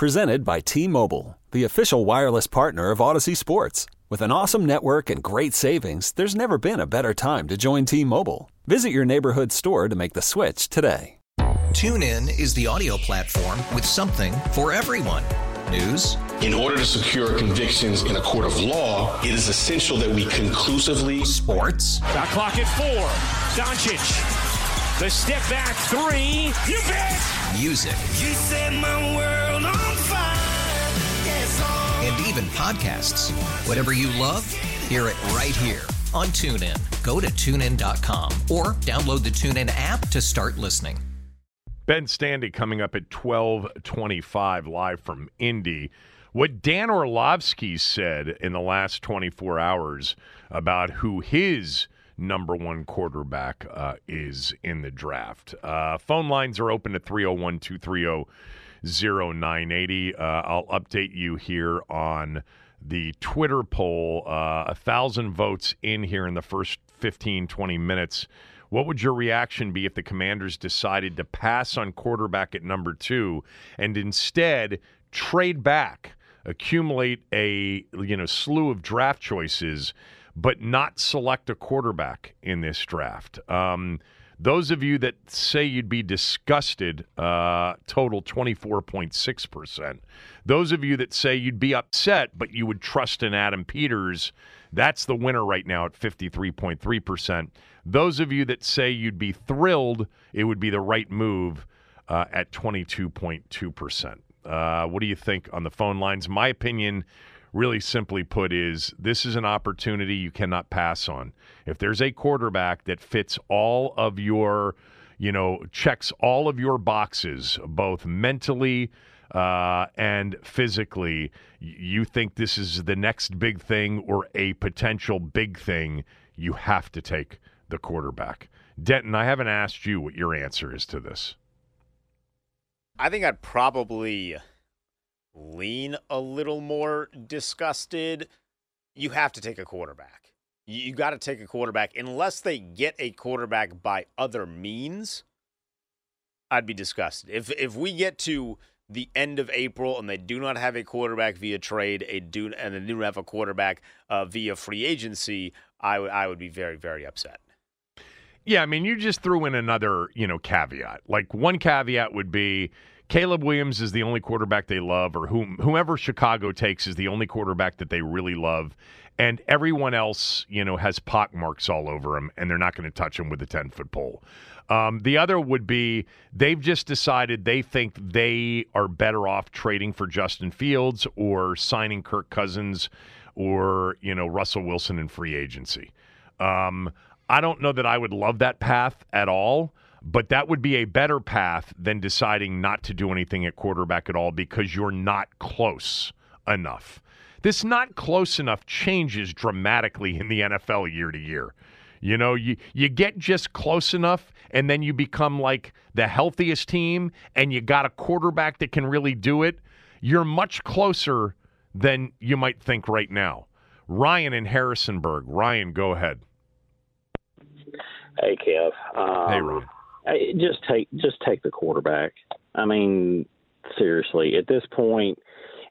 Presented by T Mobile, the official wireless partner of Audacy Sports. With an awesome network and great savings, there's never been a better time to join T Mobile. Visit your neighborhood store to make the switch today. TuneIn is the audio platform with something for everyone. News. In order to secure convictions in a court of law, it is essential that we conclusively. Sports. Got clock at four. Doncic. The step back three. You bet. Music. You set my world on even podcasts. Whatever you love, hear it right here on TuneIn. Go to tunein.com or download the TuneIn app to start listening. Ben Standig coming up at 1225 live from Indy. What Dan Orlovsky said in the last 24 hours about who his number one quarterback uh, is in the draft. Uh, phone lines are open at 301 230 0980. Uh, I'll update you here on the Twitter poll. Uh, a thousand votes in here in the first 15, 20 minutes. What would your reaction be if the Commanders decided to pass on quarterback at number two and instead trade back, accumulate a you know slew of draft choices, but not select a quarterback in this draft? Um, those of you that say you'd be disgusted, uh, total 24.6%. Those of you that say you'd be upset, but you would trust in Adam Peters, that's the winner right now at 53.3%. Those of you that say you'd be thrilled, it would be the right move uh, at 22.2%. Uh, what do you think on the phone lines? My opinion, really simply put, is this is an opportunity you cannot pass on. If there's a quarterback that fits all of your, you know, checks all of your boxes, both mentally, uh, and physically, you think this is the next big thing or a potential big thing, you have to take the quarterback. Denton, I haven't asked you what your answer is to this. I think I'd probably lean a little more disgusted. You have to take a quarterback. You, got to take a quarterback unless they get a quarterback by other means. I'd be disgusted. If if we get to the end of April and they do not have a quarterback via trade, a do and they do not have a quarterback uh, via free agency, I would I would be very very upset. Yeah, I mean, you just threw in another, you know, caveat. Like one caveat would be Caleb Williams is the only quarterback they love, or whom, whomever Chicago takes is the only quarterback that they really love, and everyone else, you know, has pock marks all over them, and they're not going to touch him with a ten foot pole. Um, the other would be they've just decided they think they are better off trading for Justin Fields or signing Kirk Cousins or you know Russell Wilson in free agency. Um, I don't know that I would love that path at all, but that would be a better path than deciding not to do anything at quarterback at all because you're not close enough. This not close enough changes dramatically in the NFL year to year. You know, you, you get just close enough, and then you become like the healthiest team, and you got a quarterback that can really do it. You're much closer than you might think right now. Ryan in Harrisonburg. Ryan, go ahead. Hey, Kev. Um, Hey, Ryan. I- just take just take the quarterback. I mean, seriously, at this point,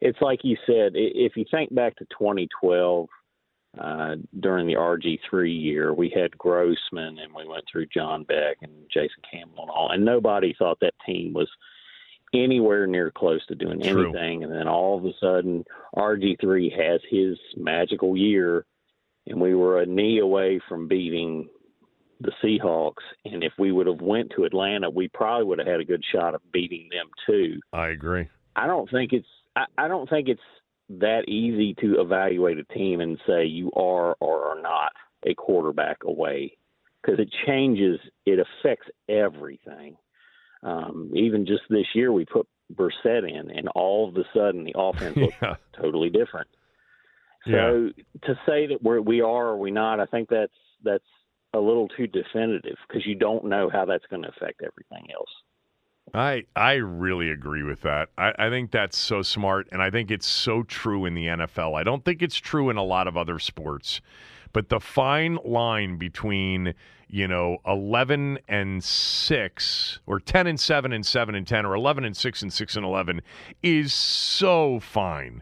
it's like you said. If you think back to 2012, uh, during the RG3 year, we had Grossman and we went through John Beck and Jason Campbell and all, and nobody thought that team was anywhere near close to doing True. anything. And then all of a sudden, RG3 has his magical year, and we were a knee away from beating the Seahawks. And if we would have went to Atlanta, we probably would have had a good shot of beating them too. I agree. I don't think it's I, I don't think it's that easy to evaluate a team and say you are or are not a quarterback away because it changes it affects everything. Um, even just this year, we put Brissett in, and all of a sudden the offense looks Yeah. totally different. So to say that we're, we are or we not, I think that's that's a little too definitive because you don't know how that's going to affect everything else. I I really agree with that. I, I think that's so smart, and I think it's so true in the NFL. I don't think it's true in a lot of other sports, but the fine line between you know 11 and 6 or 10 and 7 and 7 and 10 or 11 and 6 and 6 and 11 is so fine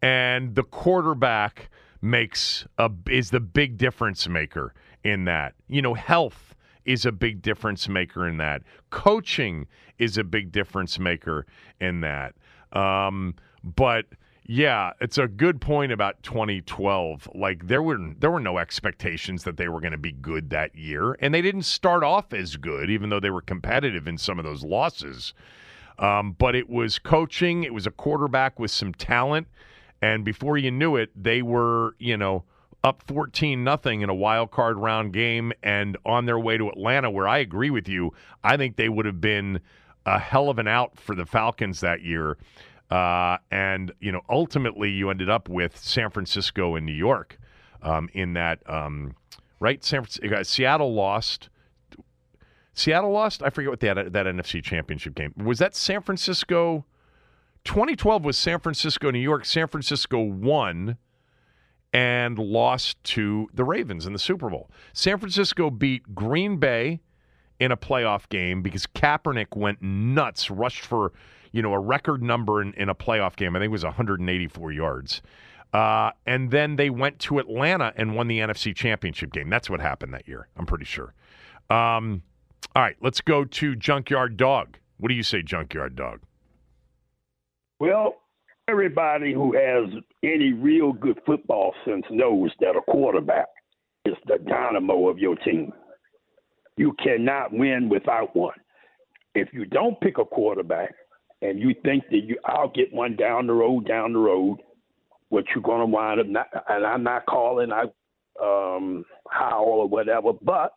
and the quarterback makes a is the big difference maker in that you know health is a big difference maker in that coaching is a big difference maker in that um, but yeah, it's a good point about 2012. Like there were there were no expectations that they were going to be good that year, and they didn't start off as good, even though they were competitive in some of those losses. Um, but it was coaching. It was a quarterback with some talent, and before you knew it, they were you know up 14 nothing in a wild card round game and on their way to Atlanta, where I agree with you. I think they would have been a hell of an out for the Falcons that year. Uh, and you know, ultimately, you ended up with San Francisco and New York um, in that. Um, right, San Francisco, Seattle lost. Seattle lost. I forget what that that NFC Championship game was. That San Francisco. 2012 was San Francisco, New York. San Francisco won and lost to the Ravens in the Super Bowl. San Francisco beat Green Bay in a playoff game because Kaepernick went nuts, rushed for you know, a record number in, in a playoff game. I think it was 184 yards. Uh, and then they went to Atlanta and won the NFC Championship game. That's what happened that year, I'm pretty sure. Um, all right, let's go to Junkyard Dog. What do you say, Junkyard Dog? Well, everybody who has any real good football sense knows that a quarterback is the dynamo of your team. You cannot win without one. If you don't pick a quarterback, and you think that you I'll get one down the road, down the road, what you're to wind up not, and I'm not calling I um or whatever, but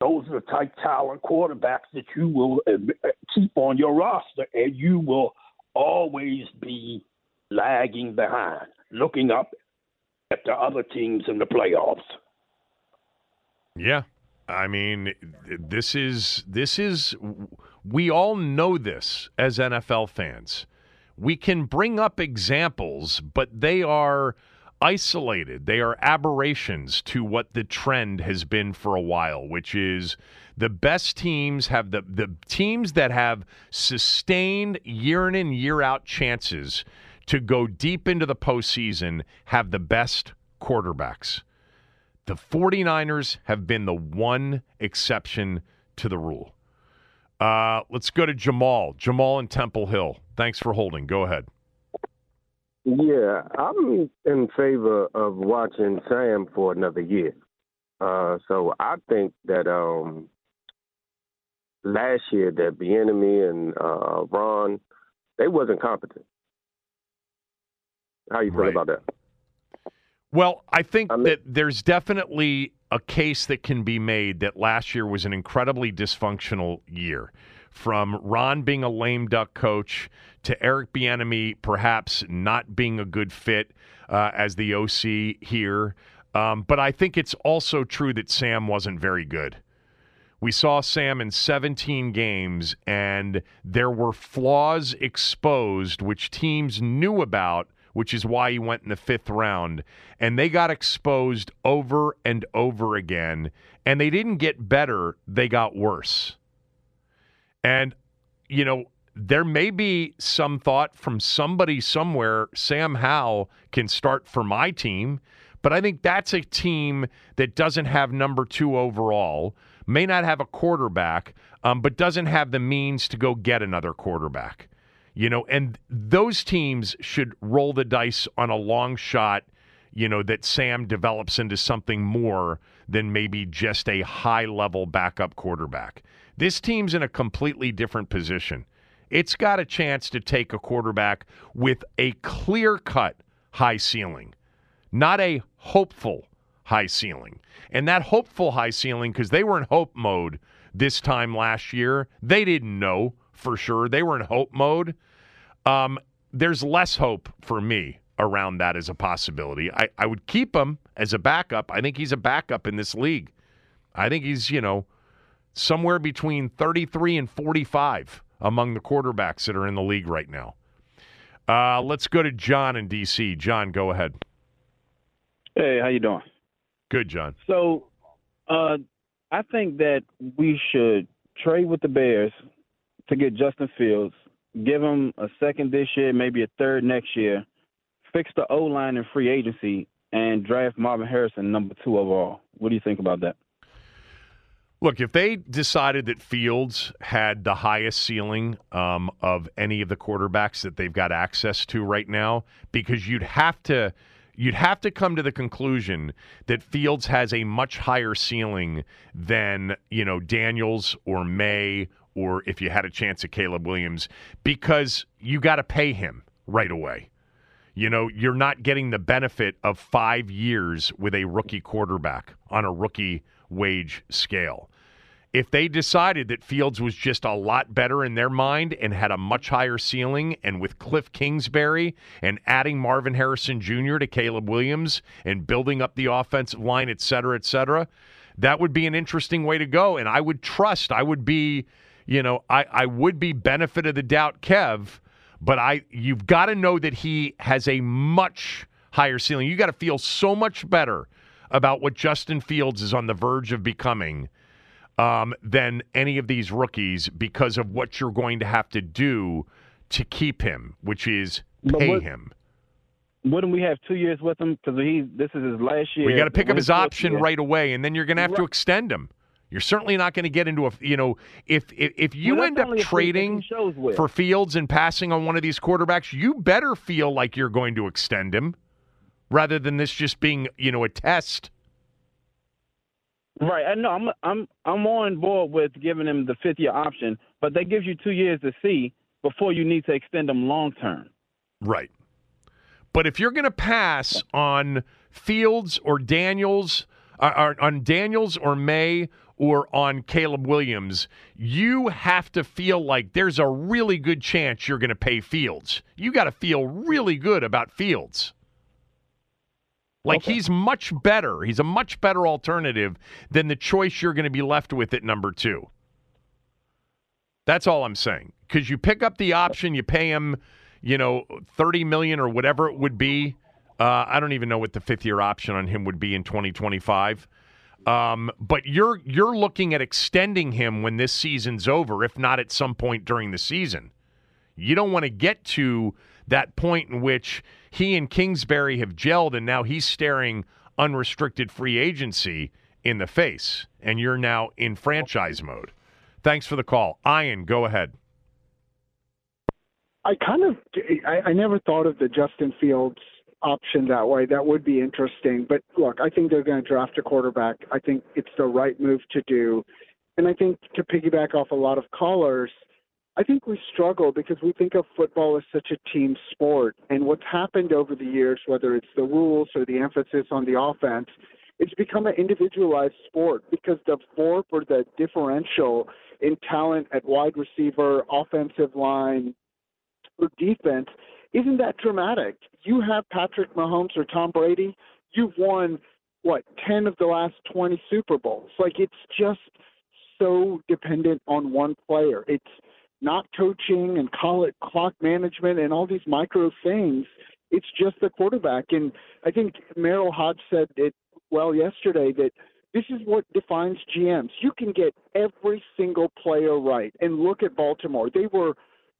those are the type talent quarterbacks that you will uh, keep on your roster, and you will always be lagging behind, looking up at the other teams in the playoffs. Yeah, I mean, this is this is we all know this as NFL fans. We can bring up examples, but they are isolated. They are aberrations to what the trend has been for a while, which is the best teams have the, the teams that have sustained year in and year out chances to go deep into the postseason have the best quarterbacks. The 49ers have been the one exception to the rule. Uh, let's go to Jamal. Jamal in Temple Hill. Thanks for holding. Go ahead. Yeah, I'm in favor of watching Sam for another year. Uh, so I think that um, last year that Bieniemy and uh, Ron, they wasn't competent. How you feel right. about that? Well, I think I mean, that there's definitely a case that can be made that last year was an incredibly dysfunctional year. From Ron being a lame duck coach to Eric Bieniemy perhaps not being a good fit uh, as the OC here, um, but I think it's also true that Sam wasn't very good. We saw Sam in 17 games, and there were flaws exposed, which teams knew about which is why he went in the fifth round. And they got exposed over and over again. And they didn't get better, they got worse. And, you know, there may be some thought from somebody somewhere Sam Howell can start for my team, but I think that's a team that doesn't have number two overall, may not have a quarterback, um, but doesn't have the means to go get another quarterback. You know, and those teams should roll the dice on a long shot, you know, that Sam develops into something more than maybe just a high level backup quarterback. This team's in a completely different position. It's got a chance to take a quarterback with a clear cut high ceiling, not a hopeful high ceiling. And that hopeful high ceiling, because they were in hope mode this time last year, they didn't know for sure. They were in hope mode. Um, there's less hope for me around that as a possibility. I, I would keep him as a backup. I think he's a backup in this league. I think he's, you know, somewhere between 33 and 45 among the quarterbacks that are in the league right now. Uh, let's go to John in D.C. John, go ahead. Hey, how you doing? Good, John. So, uh, I think that we should trade with the Bears to get Justin Fields, give him a second this year, maybe a third next year, fix the O line in free agency, and draft Marvin Harrison number two overall. What do you think about that? Look, if they decided that Fields had the highest ceiling um, of any of the quarterbacks that they've got access to right now, because you'd have to you'd have to come to the conclusion that Fields has a much higher ceiling than you know Daniels or Maye or if you had a chance at Caleb Williams, because you got to pay him right away. You know, you're not getting the benefit of five years with a rookie quarterback on a rookie wage scale. If they decided that Fields was just a lot better in their mind and had a much higher ceiling, and with Cliff Kingsbury and adding Marvin Harrison Jr. to Caleb Williams and building up the offensive line, et cetera, et cetera, that would be an interesting way to go. And I would trust, I would be, you know, I, I would be benefit of the doubt, Kev, but I you've got to know that he has a much higher ceiling. You got to feel so much better about what Justin Fields is on the verge of becoming um, than any of these rookies because of what you're going to have to do to keep him, which is pay what, him. Wouldn't we have two years with him because he this is his last year? We got to pick up his option year. right away, and then you're going to have to extend him. You're certainly not going to get into a you know if if, if you Well, end up only if he- if he trading for Fields and passing on one of these quarterbacks, you better feel like you're going to extend him rather than this just being you know a test. Right. I know. I'm I'm I'm on board with giving him the fifth year option, but that gives you two years to see before you need to extend him long term. Right. But if you're going to pass on Fields or Daniels, uh, or on Daniels or Maye or on Caleb Williams, you have to feel like there's a really good chance you're going to pay Fields. You got to feel really good about Fields. Like he's much better. He's a much better alternative than the choice you're going to be left with at number two. That's all I'm saying. Because you pick up the option, you pay him, you know, thirty million or whatever it would be. Uh, I don't even know what the fifth year option on him would be in 2025. Um, but you're you're looking at extending him when this season's over, if not at some point during the season. You don't want to get to that point in which he and Kingsbury have gelled, and now he's staring unrestricted free agency in the face, and you're now in franchise mode. Thanks for the call, Ian. Go ahead. I kind of I, I never thought of the Justin Fields option that way. That would be interesting. But look, I think they're going to draft a quarterback. I think it's the right move to do. And I think to piggyback off a lot of callers, I think we struggle because we think of football as such a team sport. And what's happened over the years, whether it's the rules or the emphasis on the offense, it's become an individualized sport because the VORP or the differential in talent at wide receiver, offensive line, or defense isn't that dramatic. You have Patrick Mahomes or Tom Brady, you've won what, 10 of the last 20 Super Bowls. Like it's just so dependent on one player. It's not coaching and call it clock management and all these micro things. It's just the quarterback. And I think Merril Hoge said it well yesterday that this is what defines GMs. You can get every single player right. And look at Baltimore. They were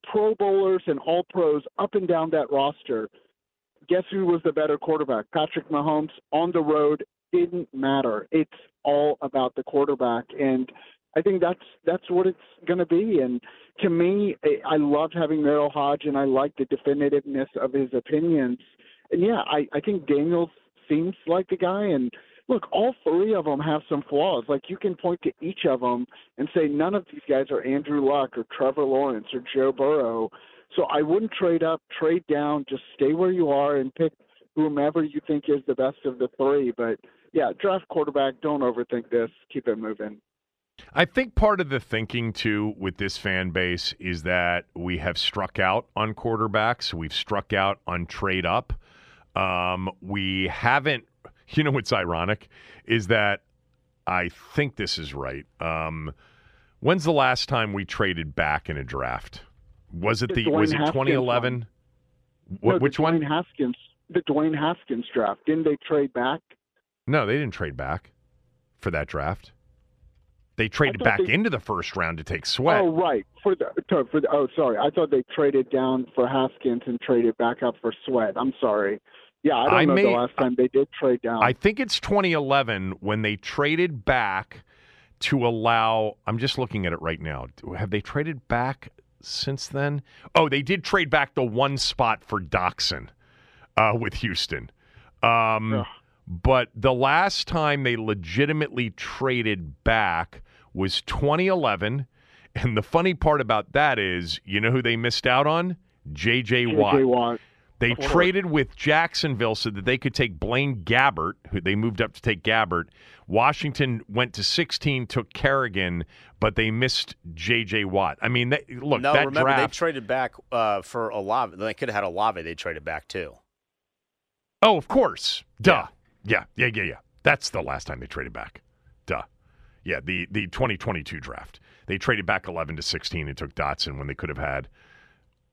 Pro Bowlers and All Pros up and down that roster. Guess who was the better quarterback? Patrick Mahomes on the road didn't matter. It's all about the quarterback, and I think that's that's what it's going to be. And to me, I loved having Merril Hoge, and I like the definitiveness of his opinions. And yeah, I I think Daniels seems like the guy, and look, all three of them have some flaws. Like you can point to each of them and say none of these guys are Andrew Luck or Trevor Lawrence or Joe Burrow. So I wouldn't trade up, trade down, just stay where you are and pick whomever you think is the best of the three. But yeah, draft quarterback. Don't overthink this. Keep it moving. I think part of the thinking too with this fan base is that we have struck out on quarterbacks. We've struck out on trade up. Um, we haven't. You know what's ironic is that I think this is right. Um, when's the last time we traded back in a draft? Was it The the was it 2011? one. What, No, which one? Haskins, the Dwayne Haskins draft. Didn't they trade back? No, they didn't trade back for that draft. They traded back they- into the first round to take Sweat. Oh, right. For the, to- for the oh, sorry. I thought they traded down for Haskins and traded back up for Sweat. I'm sorry. Yeah, I don't I know may- the last time they did trade down. I think it's 2011 when they traded back to allow. I'm just looking at it right now. Have they traded back since then? Oh, they did trade back the one spot for Dotson uh, with Houston. Um, But the last time they legitimately traded back was 2011. And the funny part about that is, you know who they missed out on? J.J. Watt. J.J. Watt. They course. traded with Jacksonville so that they could take Blaine Gabbert, who they moved up to take Gabbert. Washington went to 16, took Kerrigan, but they missed J.J. Watt. I mean, they, look, no, that remember draft. they traded back uh, for Olave. They could have had Olave. They traded back too. oh, of course. Duh. Yeah. yeah, yeah, yeah. That's the last time they traded back. Duh. Yeah, the, the 2022 draft. They traded back 11 to 16 and took Dotson when they could have had,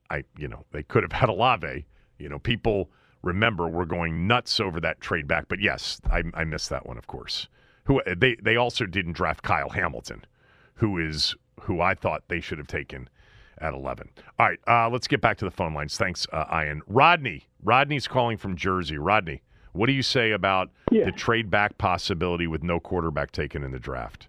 I, you know, they could have had Olave. You know, people remember we're going nuts over that trade back. But yes, I, I missed that one, of course. Who they they also didn't draft Kyle Hamilton, who is who I thought they should have taken at 11. All right, uh, let's get back to the phone lines. Thanks, uh, Ian. Rodney. Rodney's calling from Jersey. Rodney, what do you say about the trade back possibility with no quarterback taken in the draft?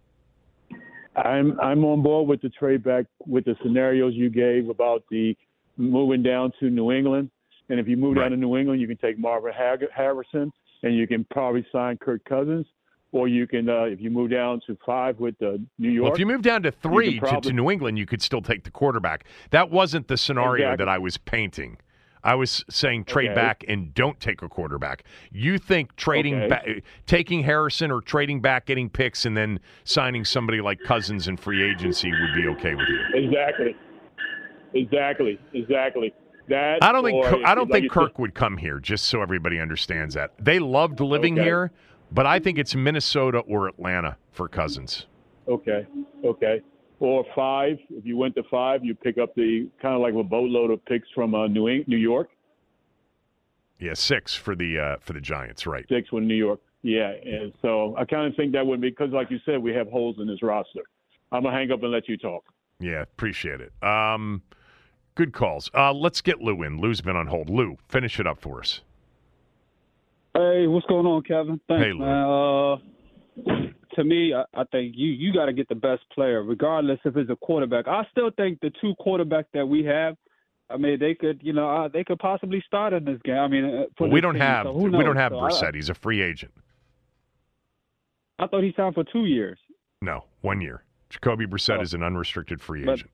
I'm I'm on board with the trade back with the scenarios you gave about the moving down to New England, and if you move down to New England, you can take Marvin Hag- Harrison, and you can probably sign Kirk Cousins, or you can uh, if you move down to five with uh, New York. Well, if you move down to three to, to New England, you could still take the quarterback. That wasn't the scenario Exactly. that I was painting. I was saying trade Okay. back and don't take a quarterback. You think trading Okay. back, taking Harrison or trading back, getting picks, and then signing somebody like Cousins in free agency would be okay with you? exactly, exactly, exactly. That I don't think Kirk- I don't like think said- Kirk would come here. Just so everybody understands that they loved living Okay. here, but I think it's Minnesota or Atlanta for Cousins. Okay, okay. Or five. If you went to five, you pick up the kind of like a boatload of picks from uh, New New York. Yeah, six for the uh, for the Giants, right? Six with New York. Yeah, and so I kind of think that would be because, like you said, we have holes in this roster. I'm gonna hang up and let you talk. Yeah, appreciate it. Um, good calls. Uh, let's get Lou in. Lou's been on hold. Lou, finish it up for us. Hey, what's going on, Kevin? Thanks, Hey, Lou. Uh, to me, I, I think you you got to get the best player, regardless if it's a quarterback. I still think the two quarterbacks that we have, I mean, they could, you know, uh, they could possibly start in this game. I mean, uh, for Well, we don't team, have so we don't have Brissett. He's a free agent. I, thought he signed for two years. No, one year. Jacoby Brissett Oh. is an unrestricted free But- agent.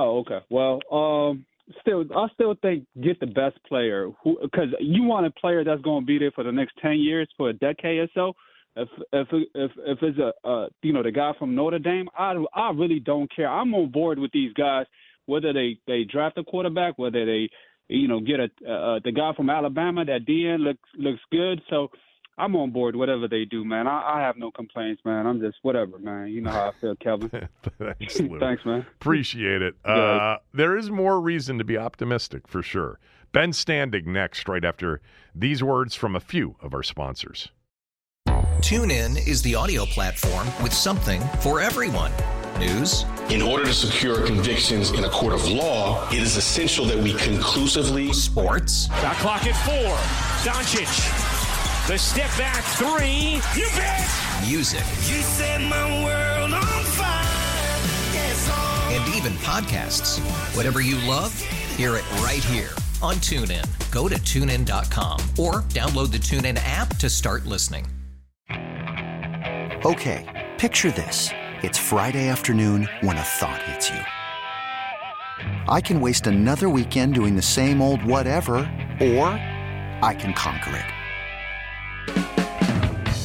Oh, okay. Well, um, still, I still think get the best player because you want a player that's going to be there for the next ten years, for a decade or so. If if if if it's a uh, you know the guy from Notre Dame, I I really don't care. I'm on board with these guys, whether they they draft a quarterback, whether they you know get a uh, the guy from Alabama that DN looks looks good. So I'm on board whatever they do, man. I, I have no complaints, man. I'm just whatever, man. You know how I feel, Kevin. Thanks, Lou. Thanks, man. Appreciate it. Yeah. Uh, there is more reason to be optimistic for sure. Ben Standig next, right after these words from a few of our sponsors. TuneIn is the audio platform with something for everyone. News, In order to secure convictions in a court of law, it is essential that we conclusively. Sports. Shot clock at four. Doncic. The step back three. You bet. music, You set my world on fire. Yes, and even podcasts. Whatever you love, hear it right here on TuneIn. Go to tunein.com or download the TuneIn app to start listening. Okay, picture this. It's Friday afternoon when a thought hits you. I can waste another weekend doing the same old whatever, or I can conquer it.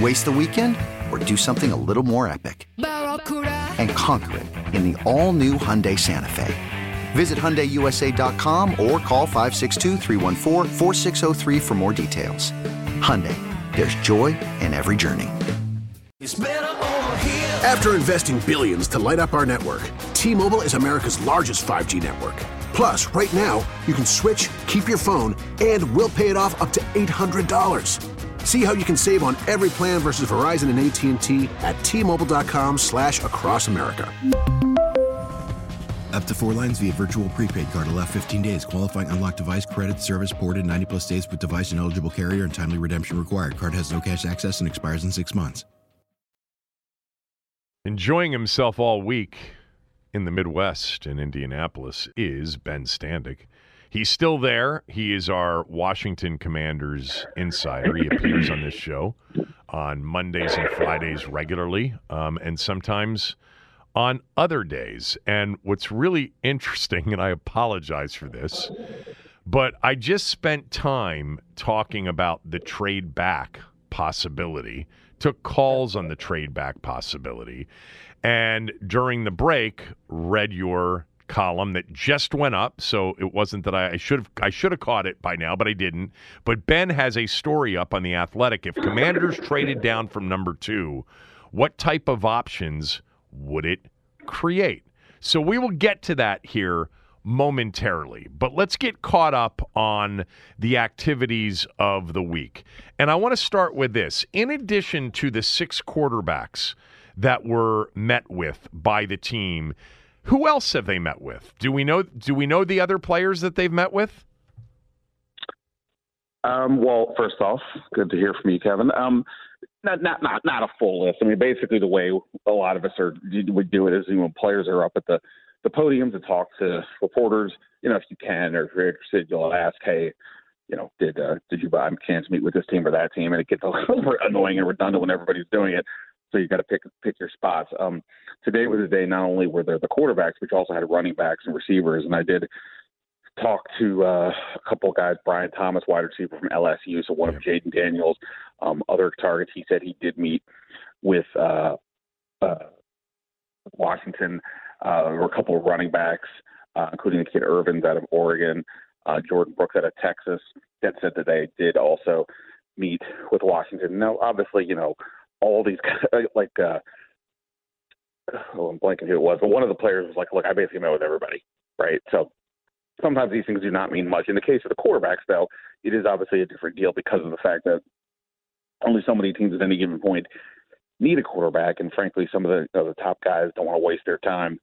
Waste the weekend or do something a little more epic? And conquer it in the all-new Hyundai Santa Fe. Visit HyundaiUSA.com or call 562 for more details. Hyundai, there's joy in every journey. After investing billions to light up our network, T-Mobile is America's largest 5G network. Plus, right now, you can switch, keep your phone, and we'll pay it off up to $800. See how you can save on every plan versus Verizon and AT&T at T-Mobile.com slash across America. Up to four lines via virtual prepaid card. Allow 15 days. Qualifying unlocked device credit service ported 90 plus days with device and eligible carrier and timely redemption required. Card has no cash access and expires in six months. Enjoying himself all week in the Midwest in Indianapolis is Ben Standig. He's still there. He is our Washington Commanders insider. He appears on this show on Mondays and Fridays regularly, um, and sometimes on other days. And what's really interesting, and I apologize for this, but I just spent time talking about the trade back possibility, took calls on the trade back possibility, and during the break, read your column that just went up. So it wasn't that I, I should have I should have caught it by now, but I didn't. But Ben has a story up on the Athletic. If Commanders traded down from number two, what type of options would it create? So we will get to that here momentarily. But let's get caught up on the activities of the week. And I want to start with this. In addition to the six quarterbacks that were met with by the team, who else have they met with? Do we know do we know the other players that they've met with? Um, well, first off, good to hear from you, Kevin. Um, not not not not a full list. I mean, basically, the way a lot of us are would do it is, know, players are up at the the podium to talk to reporters. You know, if you can, or if you're interested, you'll ask, hey, you know, did uh, did you by chance meet with this team or that team? And it gets a little annoying and redundant when everybody's doing it. So you got to pick pick your spots. Um, today was a day not only were there the quarterbacks, but you also had running backs and receivers. And I did talk to uh, a couple of guys, Brian Thomas, wide receiver from LSU, so one of Jayden Daniels, um, other targets. He said he did meet with uh, uh, Washington. Uh, there were a couple of running backs, uh, including the kid Irvins out of Oregon, uh, Jordan Brooks out of Texas, that said that they did also meet with Washington. Now, obviously, you know, all these like, uh, oh, I'm blanking who it was, but one of the players was like, look, I basically met with everybody, right? So sometimes these things do not mean much. In the case of the quarterbacks, though, it is obviously a different deal because of the fact that only so many teams at any given point need a quarterback, and frankly, some of the, you know, the top guys don't want to waste their time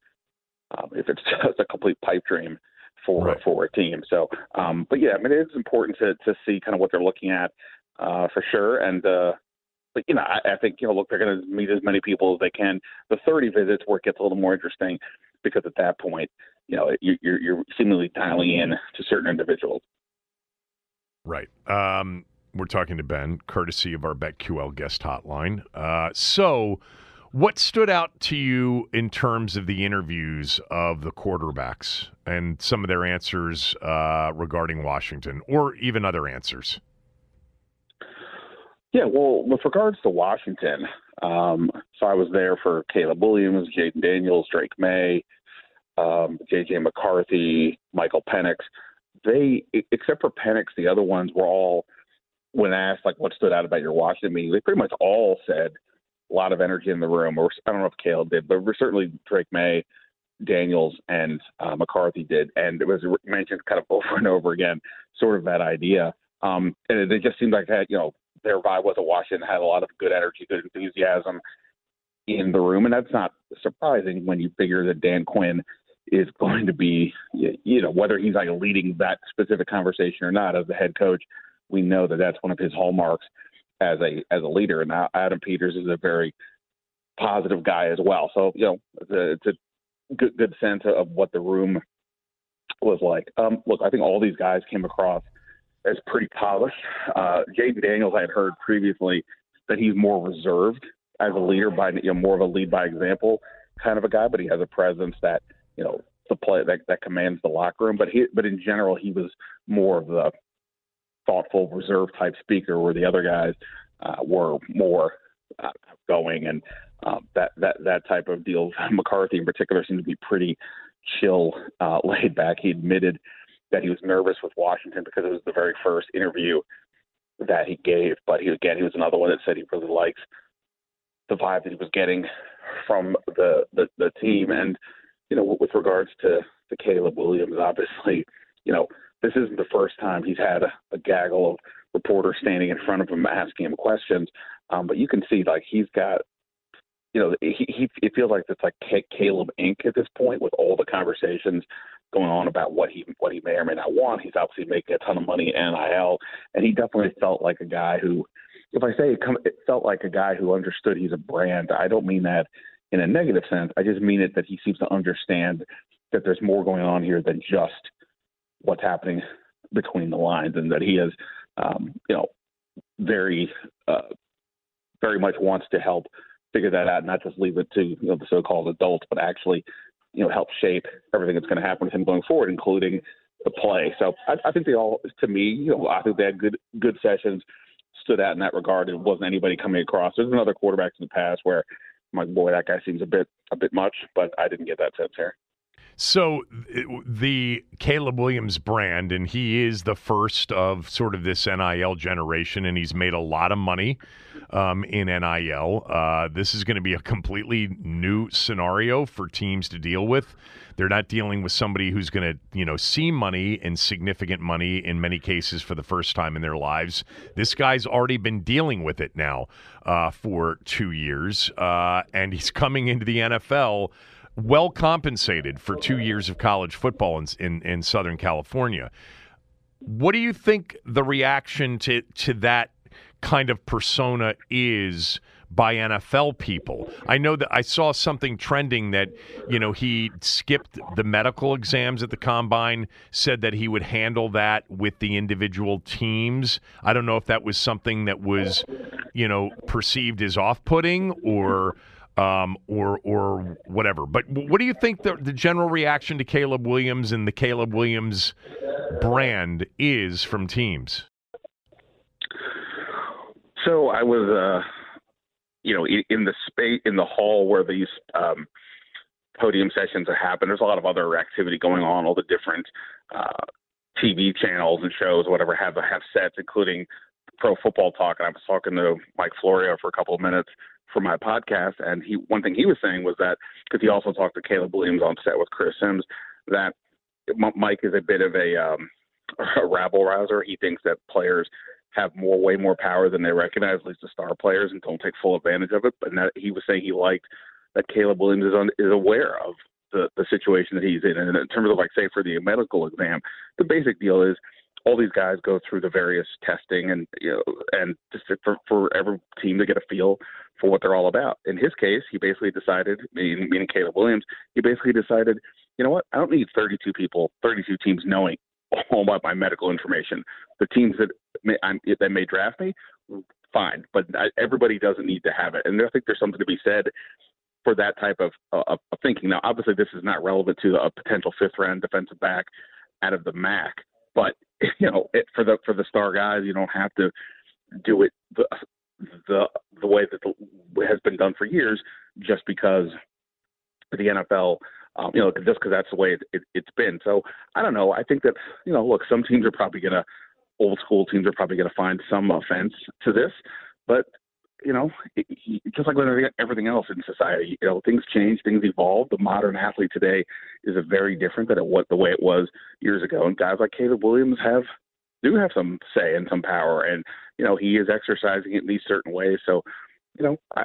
um, if it's just a complete pipe dream for right. for a team. So, um, but yeah, I mean, it's important to to see kind of what they're looking at uh, for sure, and. Uh, but you know, I, I think you know, look, they're going to meet as many people as they can. The 30 visits where it gets a little more interesting, because at that point, you know, you, you're you're seemingly dialing in to certain individuals. Right. Um, we're talking to Ben, courtesy of our BetQL guest hotline. Uh, so, what stood out to you in terms of the interviews of the quarterbacks and some of their answers uh, regarding Washington, or even other answers? Yeah, well, with regards to Washington, um, so I was there for Caleb Williams, Jayden Daniels, Drake Maye, um, J.J. McCarthy, Michael Penix. They, except for Penix, the other ones were all when asked like what stood out about your Washington meeting, they pretty much all said a lot of energy in the room. Or I don't know if Caleb did, but certainly Drake Maye, Daniels, and uh, McCarthy did, and it was mentioned kind of over and over again, sort of that idea. Um, and it, it just seemed like that, you know, their vibe was a Washington had a lot of good energy, good enthusiasm in the room, and that's not surprising when you figure that Dan Quinn is going to be, you know, whether he's like leading that specific conversation or not as the head coach we know that that's one of his hallmarks as a as a leader. And Adam Peters is a very positive guy as well. So you know, it's a, it's a good good sense of what the room was like. Um, look, I think all these guys came across as pretty polished. Uh, Jayden Daniels, I had heard previously that he's more reserved as a leader by you know more of a lead by example kind of a guy, but he has a presence that you know the play that, that commands the locker room. But he but in general he was more of the thoughtful, reserve type speaker, where the other guys uh, were more uh, and uh, that that that type of deal. McCarthy in particular seemed to be pretty chill, uh, laid back. He admitted that he was nervous with Washington because it was the very first interview that he gave. But he again, he was another one that said he really likes the vibe that he was getting from the the, the team. And you know, with regards to to Caleb Williams, obviously, you know, this isn't the first time he's had a, a gaggle of reporters standing in front of him asking him questions. Um, but you can see like he's got you know, he, he it feels like it's like Caleb Inc. at this point with all the conversations going on about what he what he may or may not want. He's obviously making a ton of money in NIL, and he definitely felt like a guy who, if I say it, come, it felt like a guy who understood he's a brand. I don't mean that in a negative sense. I just mean it that he seems to understand that there's more going on here than just what's happening between the lines, and that he is, um, you know, very, uh, very much wants to help figure that out, not just leave it to you know, the so-called adults, but actually, you know, help shape everything that's going to happen with him going forward, including the play. So I, I think they all, to me, you know, I think they had good good sessions, stood out in that regard. It wasn't anybody coming across. There's been other quarterbacks in the past where I'm like, boy, that guy seems a bit a bit much, but I didn't get that sense here. So the Caleb Williams brand, and he is the first of sort of this NIL generation, and he's made a lot of money um, in NIL. Uh, this is going to be a completely new scenario for teams to deal with. They're not dealing with somebody who's going to, you know, see money and significant money in many cases for the first time in their lives. This guy's already been dealing with it now uh, for two years, uh, and he's coming into the NFL well compensated for two years of college football in, in, in Southern California. What do you think the reaction to, to that kind of persona is by NFL people? I know that I saw something trending that, you know, he skipped the medical exams at the combine, said that he would handle that with the individual teams. I don't know if that was something that was, you know, perceived as off putting or um, or or whatever. But what do you think the, the general reaction to Caleb Williams and the Caleb Williams brand is from teams? So I was, uh, you know, in the space in the hall where these um, podium sessions are happening. There's a lot of other activity going on. All the different uh, TV channels and shows, whatever, have have sets, including Pro Football Talk. And I was talking to Mike Florio for a couple of minutes for my podcast, and he one thing he was saying was that because he also talked to Caleb Williams on set with Chris Sims, that Mike is a bit of a, um, a rabble rouser. He thinks that players have more, way more power than they recognize, at least the star players, and don't take full advantage of it. But that, he was saying he liked that Caleb Williams is on, is aware of the the situation that he's in. And in terms of like say for the medical exam, the basic deal is all these guys go through the various testing and you know and just for for every team to get a feel for what they're all about. In his case, he basically decided, meaning Caleb Williams, he basically decided, you know what, I don't need 32 people, 32 teams knowing all about my medical information. The teams that may I'm, that may draft me, fine, but I, everybody doesn't need to have it. And I think there's something to be said for that type of, uh, of thinking. Now, obviously, this is not relevant to a potential fifth round defensive back out of the MAC, but you know, it, for the for the star guys, you don't have to do it the the, the way that the, has been done for years, just because the NFL, um, you know, just because that's the way it, it, it's been. So I don't know. I think that you know, look, some teams are probably gonna old school teams are probably to find some offense to this, but you know, just like with everything else in society, you know, things change, things evolve. The modern athlete today is a very different than it was the way it was years ago. And guys like Caleb Williams have do have some say and some power, and you know, he is exercising it in these certain ways. So, you know, I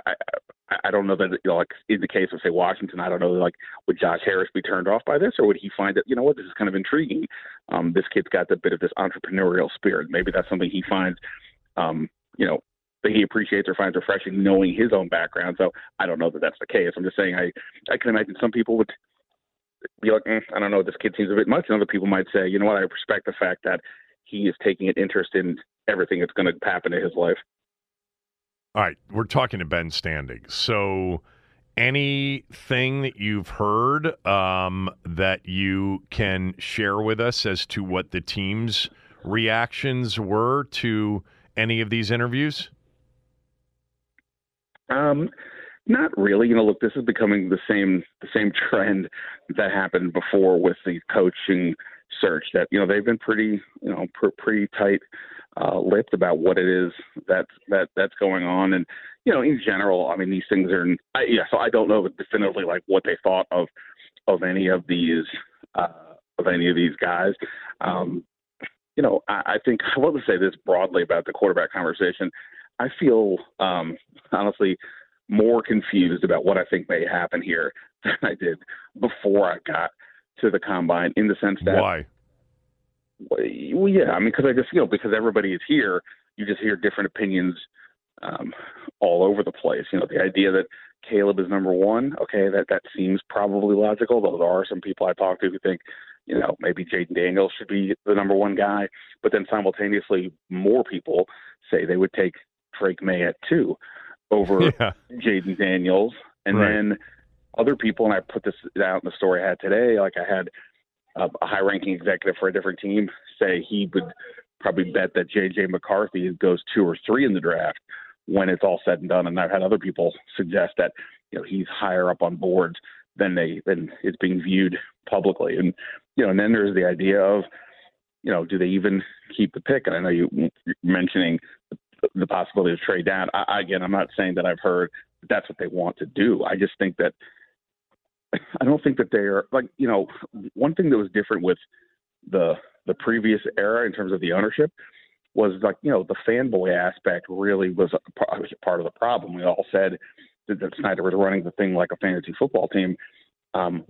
I, I don't know that you know, like in the case of say Washington, I don't know like would Josh Harris be turned off by this, or would he find that you know what this is kind of intriguing? Um, this kid's got a bit of this entrepreneurial spirit. Maybe that's something he finds. Um, you know, that he appreciates or finds refreshing knowing his own background. So I don't know that that's the case. I'm just saying I I can imagine some people would be like, mm, I don't know, this kid seems a bit much, and other people might say, you know what, I respect the fact that he is taking an interest in everything that's going to happen in his life. All right, we're talking to Ben Standig. So, anything that you've heard um, that you can share with us as to what the team's reactions were to any of these interviews? Um, not really. You know, look, this is becoming the same the same trend that happened before with the coaching search. That you know they've been pretty you know pr- pretty tight uh, lipped about what it is that that that's going on, and you know in general, I mean these things are. I, yeah, so I don't know definitively like what they thought of of any of these uh, of any of these guys. Um, you know, I, I think I want to say this broadly about the quarterback conversation. I feel um, honestly more confused about what I think may happen here than I did before I got to the combine. In the sense that why? Well, yeah, I mean, because I just you know because everybody is here, you just hear different opinions um, all over the place. You know, the idea that Caleb is number one, okay, that that seems probably logical. Though there are some people I talk to who think, you know, maybe Jayden Daniels should be the number one guy. But then simultaneously, more people say they would take Drake Maye at two over Yeah. Jayden Daniels, and Right. then other people. And I put this out in the story I had today. Like I had a, a high-ranking executive for a different team say he would probably bet that J.J. McCarthy goes two or three in the draft when it's all said and done. And I've had other people suggest that you know he's higher up on boards than they than it's being viewed publicly. And you know, and then there's the idea of you know, do they even keep the pick? And I know you you're mentioning the, possibility of trade down. I, again, I'm not saying that I've heard that that's what they want to do. I just think that I don't think that they're like you know one thing that was different with the the previous era in terms of the ownership was like you know the fanboy aspect really was a part of the problem. We all said that, that Snyder was running the thing like a fantasy football team. Um,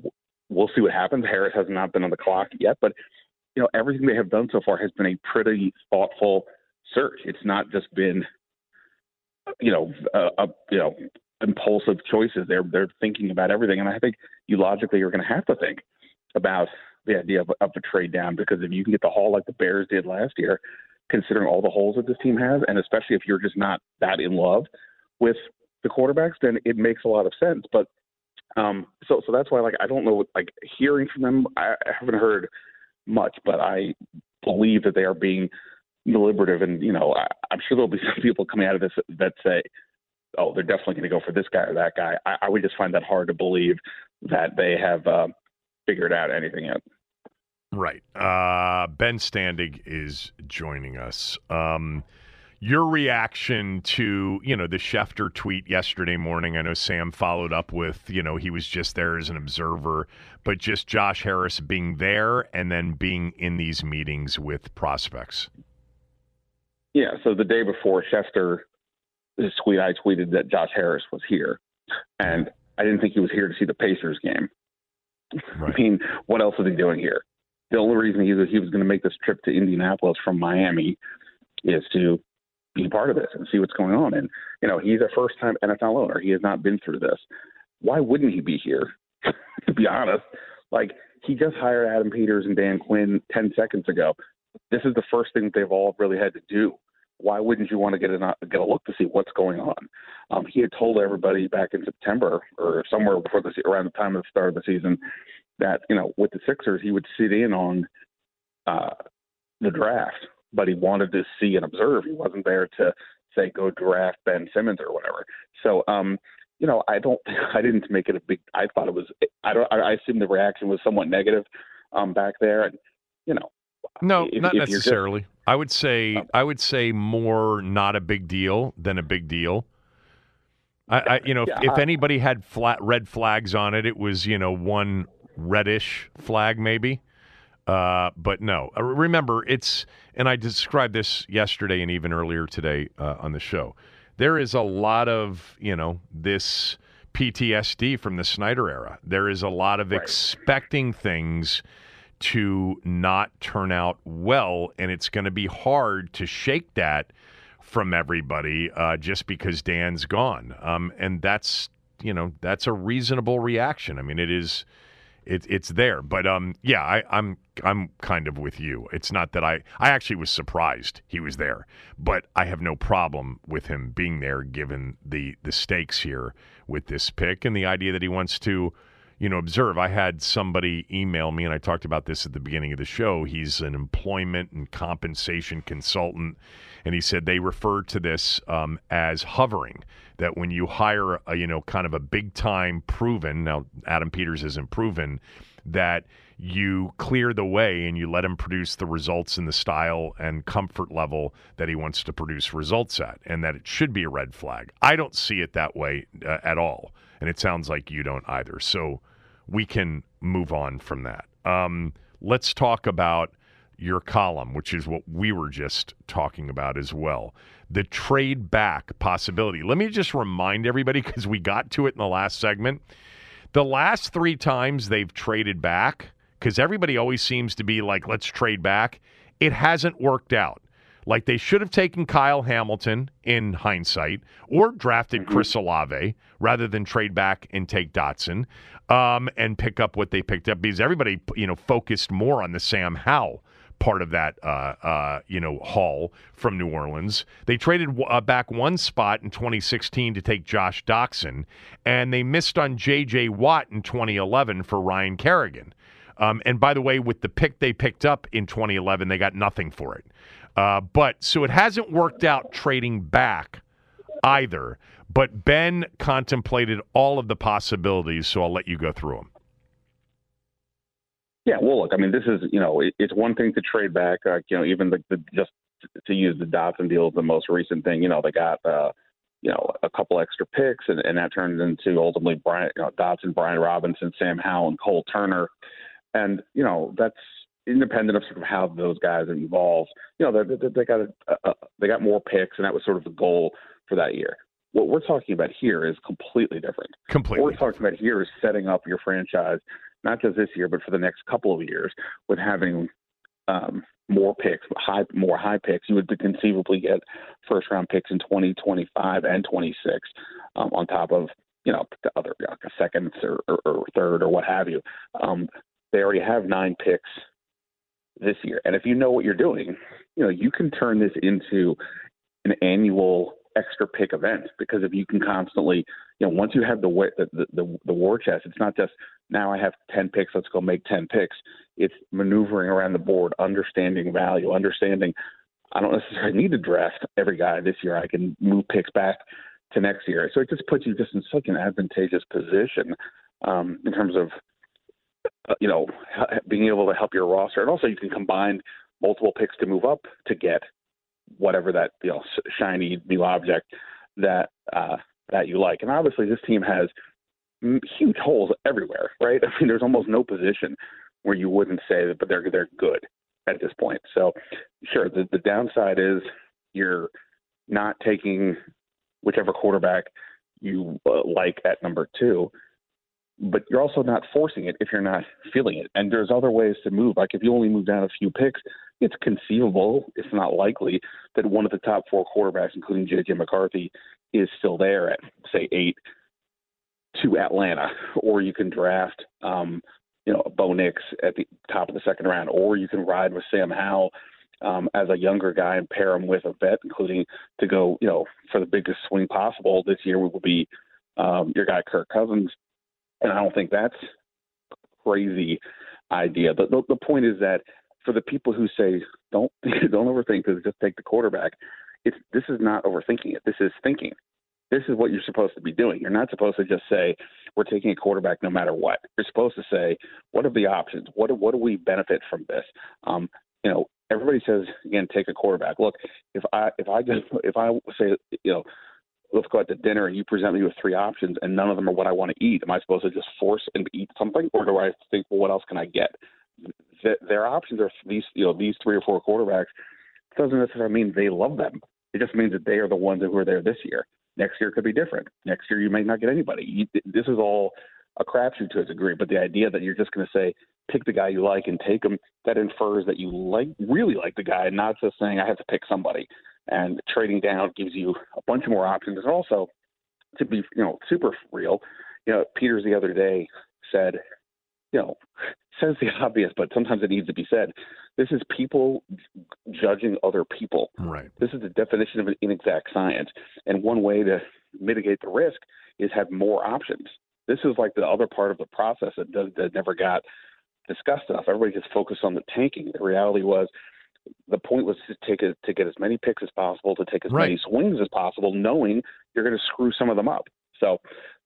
we'll see what happens. Harris has not been on the clock yet, but you know everything they have done so far has been a pretty thoughtful search. It's not just been you know a, a you know impulsive choices. They're they're thinking about everything, and I think you logically are going to have to think about the idea of, of a trade down because if you can get the haul like the Bears did last year, considering all the holes that this team has, and especially if you're just not that in love with the quarterbacks, then it makes a lot of sense. But um, so so that's why like I don't know like hearing from them, I, I haven't heard much, but I believe that they are being deliberative, and you know I, I'm sure there'll be some people coming out of this that say. Oh, they're definitely going to go for this guy or that guy. I, I would just find that hard to believe that they have uh, figured out anything yet. Right. Uh, ben Standig is joining us. Um, your reaction to you know the Schefter tweet yesterday morning? I know Sam followed up with you know he was just there as an observer, but just Josh Harris being there and then being in these meetings with prospects. Yeah, so the day before Schefter, this tweet, I tweeted that Josh Harris was here, and I didn't think he was here to see the Pacers game. I mean, what else is he doing here? The only reason he was, he was going to make this trip to Indianapolis from Miami is to be part of this and see what's going on. And you know, he's a first-time NFL owner. He has not been through this. Why wouldn't he be here? to be honest, like he just hired Adam Peters and Dan Quinn ten seconds ago. This is the first thing they've all really had to do. Why wouldn't you want to get a get a look to see what's going on? Um, he had told everybody back in September or somewhere before the around the time of the start of the season that you know with the Sixers he would sit in on uh, the draft, but he wanted to see and observe. He wasn't there to say go draft Ben Simmons or whatever. So um, you know I don't I didn't make it a big. I thought it was I don't I, I assume the reaction was somewhat negative um, back there, and you know No, if- not if just- necessarily. I would say I would say more not a big deal than a big deal. I, I you know, if, Yeah, if I- anybody had flat red flags on it, it was you know one reddish flag maybe. Uh, but no, Uh, remember it's and I described this yesterday and even earlier today uh, on the show. There is a lot of you know this PTSD from the Snyder era. There is a lot of expecting things to not turn out well, and it's going to be hard to shake that from everybody uh, just because Dan's gone. Um, and that's you know that's a reasonable reaction. I mean, it is. It, it's there, but um, yeah, I, I'm I'm kind of with you. It's not that I I actually was surprised he was there, but I have no problem with him being there given the the stakes here with this pick and the idea that he wants to, you know, observe. I had somebody email me, and I talked about this at the beginning of the show. He's an employment and compensation consultant, and he said they refer to this um, as hovering. That when you hire, a, you know, kind of a big time proven. Now, Adam Peters isn't proven. That you clear the way and you let him produce the results in the style and comfort level that he wants to produce results at, and that it should be a red flag. I don't see it that way uh, at all, and it sounds like you don't either. So we can move on from that. Um, let's talk about your column, which is what we were just talking about as well. The trade back possibility. Let me just remind everybody because we got to it in the last segment. The last three times they've traded back, because everybody always seems to be like, let's trade back. It hasn't worked out. Like they should have taken Kyle Hamilton in hindsight or drafted Chris Olave rather than trade back and take Dotson um, and pick up what they picked up because everybody, you know, focused more on the Sam Howell part of that, uh, uh, you know, haul from New Orleans. They traded uh, back one spot in 2016 to take Josh Doctson, and they missed on J.J. Watt in 2011 for Ryan Kerrigan. Um, and by the way, with the pick they picked up in 2011, they got nothing for it. Uh, but so it hasn't worked out trading back either. But Ben contemplated all of the possibilities, so I'll let you go through them. Yeah, well, look, I mean, this is you know, it, it's one thing to trade back, uh, you know, even the, the just to use the Dotson deal the most recent thing. You know, they got uh, you know a couple extra picks, and, and that turned into ultimately Brian you know, Dotson, Brian Robinson, Sam Howell, and Cole Turner, and you know that's independent of sort of how those guys evolve. You know, they, they, they got a, a, they got more picks, and that was sort of the goal for that year. What we're talking about here is completely different. Completely. What we're talking about here is setting up your franchise, not just this year, but for the next couple of years, with having um, more picks, high, more high picks. You would conceivably get first round picks in 2025 and 26 um, on top of you know the other like a second or, or, or third or what have you. Um, they already have nine picks this year, and if you know what you're doing, you know you can turn this into an annual extra pick event because if you can constantly, you know, once you have the the, the the war chest, it's not just now I have ten picks, let's go make ten picks. It's maneuvering around the board, understanding value, understanding. I don't necessarily need to draft every guy this year. I can move picks back to next year. So it just puts you just in such an advantageous position um, in terms of, you know, being able to help your roster, and also you can combine multiple picks to move up to get whatever that you know shiny new object that uh, that you like. And obviously, this team has huge holes everywhere, right? I mean, there's almost no position where you wouldn't say that, but they're they're good at this point. So, sure, the the downside is you're not taking whichever quarterback you uh, like at number two, but you're also not forcing it if you're not feeling it. And there's other ways to move. Like if you only move down a few picks, it's conceivable, it's not likely, that one of the top four quarterbacks, including J.J. McCarthy, is still there at, say, eight to Atlanta. Or you can draft, um, you know, Bo Nix at the top of the second round, or you can ride with Sam Howell um, as a younger guy and pair him with a vet, including to go, you know, for the biggest swing possible this year we will be um, your guy Kirk Cousins, and I don't think that's crazy idea. But the, the point is that for the people who say don't don't overthink this, just take the quarterback. It's this is not overthinking it. This is thinking. This is what you're supposed to be doing. You're not supposed to just say we're taking a quarterback no matter what. You're supposed to say what are the options? What what do we benefit from this? Um, you know, everybody says again, take a quarterback. Look, if I if I just if I say you know let's go out to dinner and you present me with three options and none of them are what I want to eat, am I supposed to just force and eat something, or do I think, well, what else can I get? their options are these, you know, these three or four quarterbacks. It doesn't necessarily mean they love them. It just means that they are the ones who are there this year. Next year could be different. Next year you may not get anybody. You, this is all a crapshoot to a degree. But the idea that you're just going to say pick the guy you like and take him, that infers that you like really like the guy, not just saying I have to pick somebody. And trading down gives you a bunch more options. And also, to be you know super real, you know Peters the other day said you know, says the obvious, but sometimes it needs to be said. This is people judging other people. Right. This is the definition of an inexact science. And one way to mitigate the risk is have more options. This is like the other part of the process that does, that never got discussed enough. Everybody gets focused on the tanking. The reality was the point was to take a, to get as many picks as possible, to take as Right. many swings as possible, knowing you're going to screw some of them up. So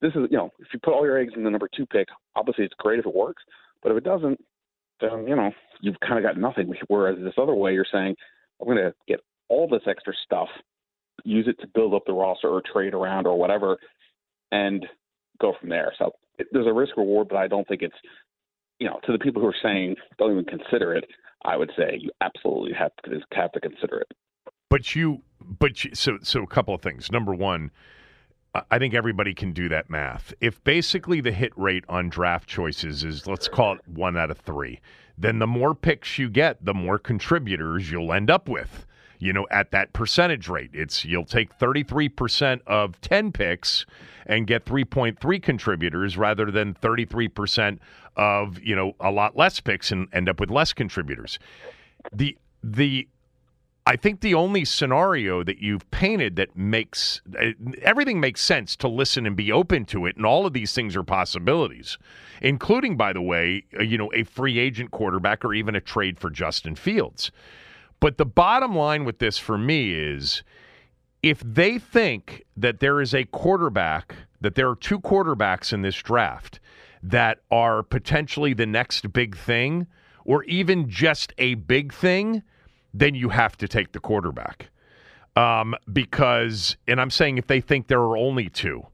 this is you know if you put all your eggs in the number two pick, obviously it's great if it works, but if it doesn't, then you know you've kind of got nothing. Whereas this other way, you're saying I'm going to get all this extra stuff, use it to build up the roster or trade around or whatever, and go from there. So it, there's a risk reward, but I don't think it's you know to the people who are saying don't even consider it. I would say you absolutely have to have to consider it. But you, but you, so so a couple of things. Number one, I- think everybody can do that math. If basically the hit rate on draft choices is let's call it one out of three, then the more picks you get, the more contributors you'll end up with. You know, at that percentage rate, it's you'll take thirty three percent of ten picks and get three point three contributors rather than thirty three percent of you know a lot less picks and end up with less contributors. The the I think the only scenario that you've painted that makes uh, everything makes sense to listen and be open to it, and all of these things are possibilities, including, by the way, uh, you know, a free agent quarterback or even a trade for Justin Fields. But the bottom line with this for me is if they think that there is a quarterback, that there are two quarterbacks in this draft that are potentially the next big thing, or even just a big thing, then you have to take the quarterback. Um, because, and I'm saying if they think there are only two,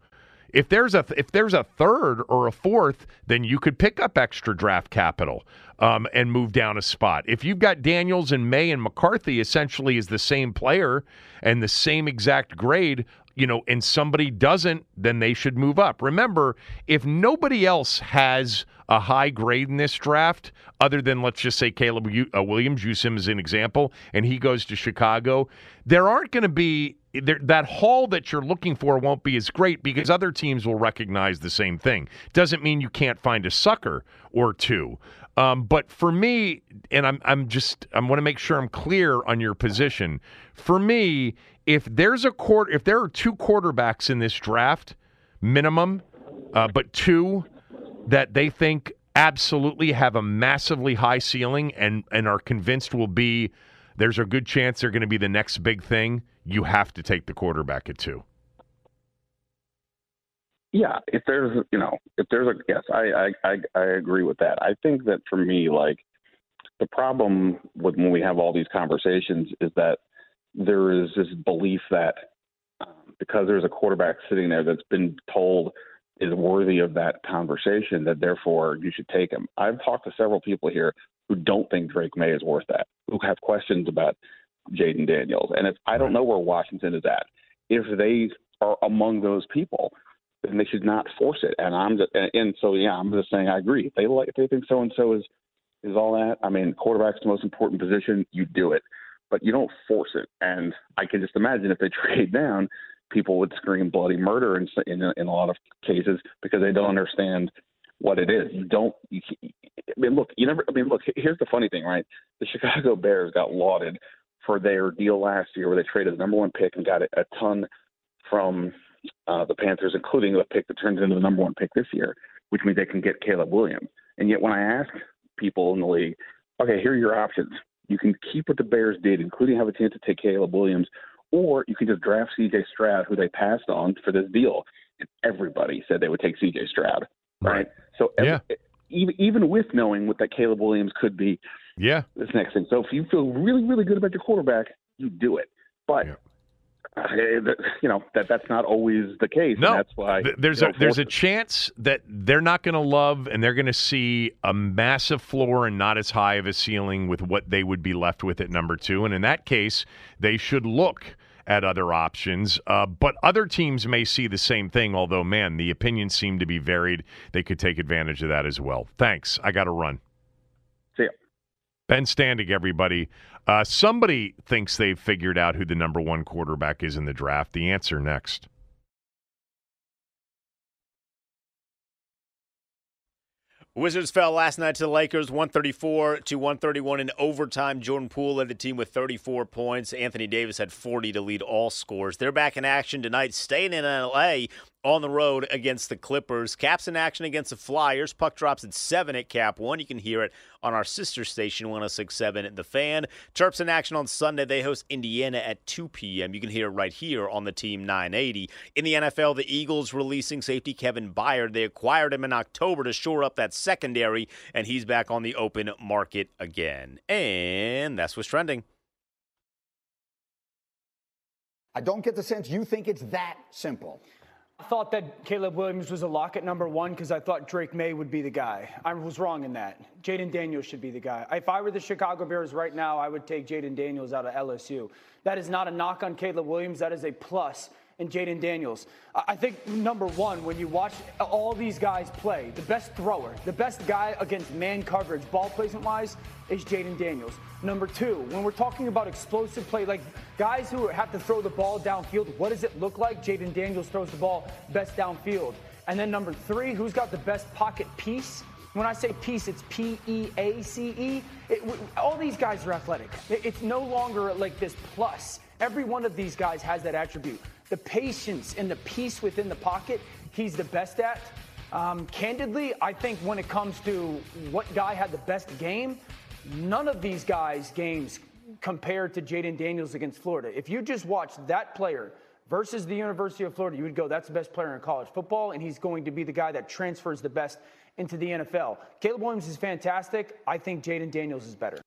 if there's a if there's a third or a fourth, then you could pick up extra draft capital um, and move down a spot. If you've got Daniels and Maye and McCarthy essentially is the same player and the same exact grade, you know, and somebody doesn't, then they should move up. Remember, if nobody else has a high grade in this draft, other than let's just say Caleb uh, Williams, use him as an example, and he goes to Chicago, there aren't going to be that haul that you're looking for won't be as great because other teams will recognize the same thing. Doesn't mean you can't find a sucker or two. Um, but for me, and I'm I'm just I want to make sure I'm clear on your position. For me, if there's a quarter, if there are two quarterbacks in this draft, minimum, uh, but two that they think absolutely have a massively high ceiling and and are convinced will be there's a good chance they're going to be the next big thing. You have to take the quarterback at two. Yeah, if there's you know if there's a yes, I I I, I agree with that. I think that for me, like the problem with when we have all these conversations is that there is this belief that um, because there's a quarterback sitting there that's been told is worthy of that conversation, that therefore you should take him. I've talked to several people here who don't think Drake Maye is worth that, who have questions about Jayden Daniels, and if I don't know where Washington is at, if they are among those people, then they should not force it. And I'm just, and, and so yeah, I'm just saying I agree. If they like, if they think so and so is is all that. I mean, quarterback's the most important position. You do it, but you don't force it. And I can just imagine if they trade down, people would scream bloody murder in in, in a lot of cases because they don't understand what it is. You don't. You, I mean, look. You never. I mean, look. Here's the funny thing, right? The Chicago Bears got lauded for their deal last year, where they traded the number one pick and got a, a ton from uh, the Panthers, including a pick that turns into the number one pick this year, which means they can get Caleb Williams. And yet, when I ask people in the league, okay, here are your options. You can keep what the Bears did, including have a chance to take Caleb Williams, or you can just draft C.J. Stroud, who they passed on for this deal. And everybody said they would take C.J. Stroud, right? So every, even even with knowing what that Caleb Williams could be, yeah, this next thing. So if you feel really really good about your quarterback, you do it. But uh, you know that that's not always the case. No, and that's why there's you a know, there's a chance that they're not going to love and they're going to see a massive floor and not as high of a ceiling with what they would be left with at number two. And in that case, they should look at other options. Uh, but other teams may see the same thing. Although, man, the opinions seem to be varied. They could take advantage of that as well. Thanks. I got to run. See ya. Ben Standig, everybody. Uh, somebody thinks they've figured out who the number one quarterback is in the draft. The answer next. Wizards fell last night to the Lakers 134 to 131 in overtime. Jordan Poole led the team with 34 points. Anthony Davis had 40 to lead all scores. They're back in action tonight, staying in LA on the road against the Clippers. Caps in action against the Flyers. Puck drops at 7 at Cap 1. You can hear it on our sister station, 1067 at The Fan. Terps in action on Sunday. They host Indiana at 2 p.m. You can hear it right here on the Team 980. In the NFL, the Eagles releasing safety Kevin Byard. They acquired him in October to shore up that secondary, and he's back on the open market again. And that's what's trending. I don't get the sense you think it's that simple. Thought that Caleb Williams was a lock at number one because I thought Drake Maye would be the guy. I was wrong in that. Jayden Daniels should be the guy. If I were the Chicago Bears right now, I would take Jayden Daniels out of LSU. That is not a knock on Caleb Williams. That is a plus in Jayden Daniels. I think number one, when you watch all these guys play, the best thrower, the best guy against man coverage, ball placement wise, is Jayden Daniels. Number two, when we're talking about explosive play, like guys who have to throw the ball downfield, what does it look like? Jayden Daniels throws the ball best downfield. And then number three, who's got the best pocket piece? When I say piece, it's P E A C E. All these guys are athletic. It's no longer like this plus. Every one of these guys has that attribute. The patience and the peace within the pocket, he's the best at. Um, candidly, I think when it comes to what guy had the best game, none of these guys' games compared to Jayden Daniels against Florida. If you just watch that player versus the University of Florida, you would go, that's the best player in college football, and he's going to be the guy that transfers the best into the NFL. Caleb Williams is fantastic. I think Jayden Daniels is better.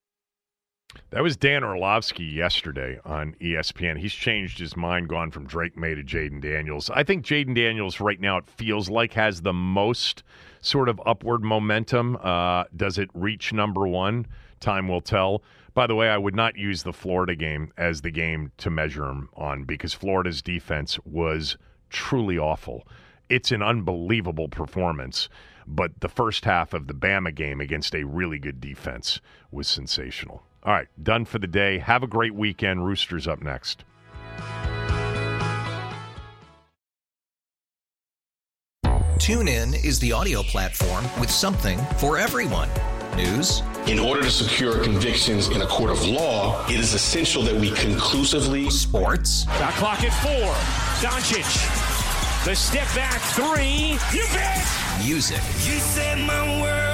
That was Dan Orlovsky yesterday on ESPN. He's changed his mind, gone from Drake Maye to Jayden Daniels. I think Jayden Daniels right now it feels like has the most sort of upward momentum. Uh, does it reach number one? Time will tell. By the way, I would not use the Florida game as the game to measure him on because Florida's defense was truly awful. It's an unbelievable performance, but the first half of the Bama game against a really good defense was sensational. All right, done for the day. Have a great weekend. Roosters up next. TuneIn is the audio platform with something for everyone. News. In order to secure convictions in a court of law, it is essential that we conclusively. Sports. Got clock at four. Doncic. The step back three. You bet. Music. You set my world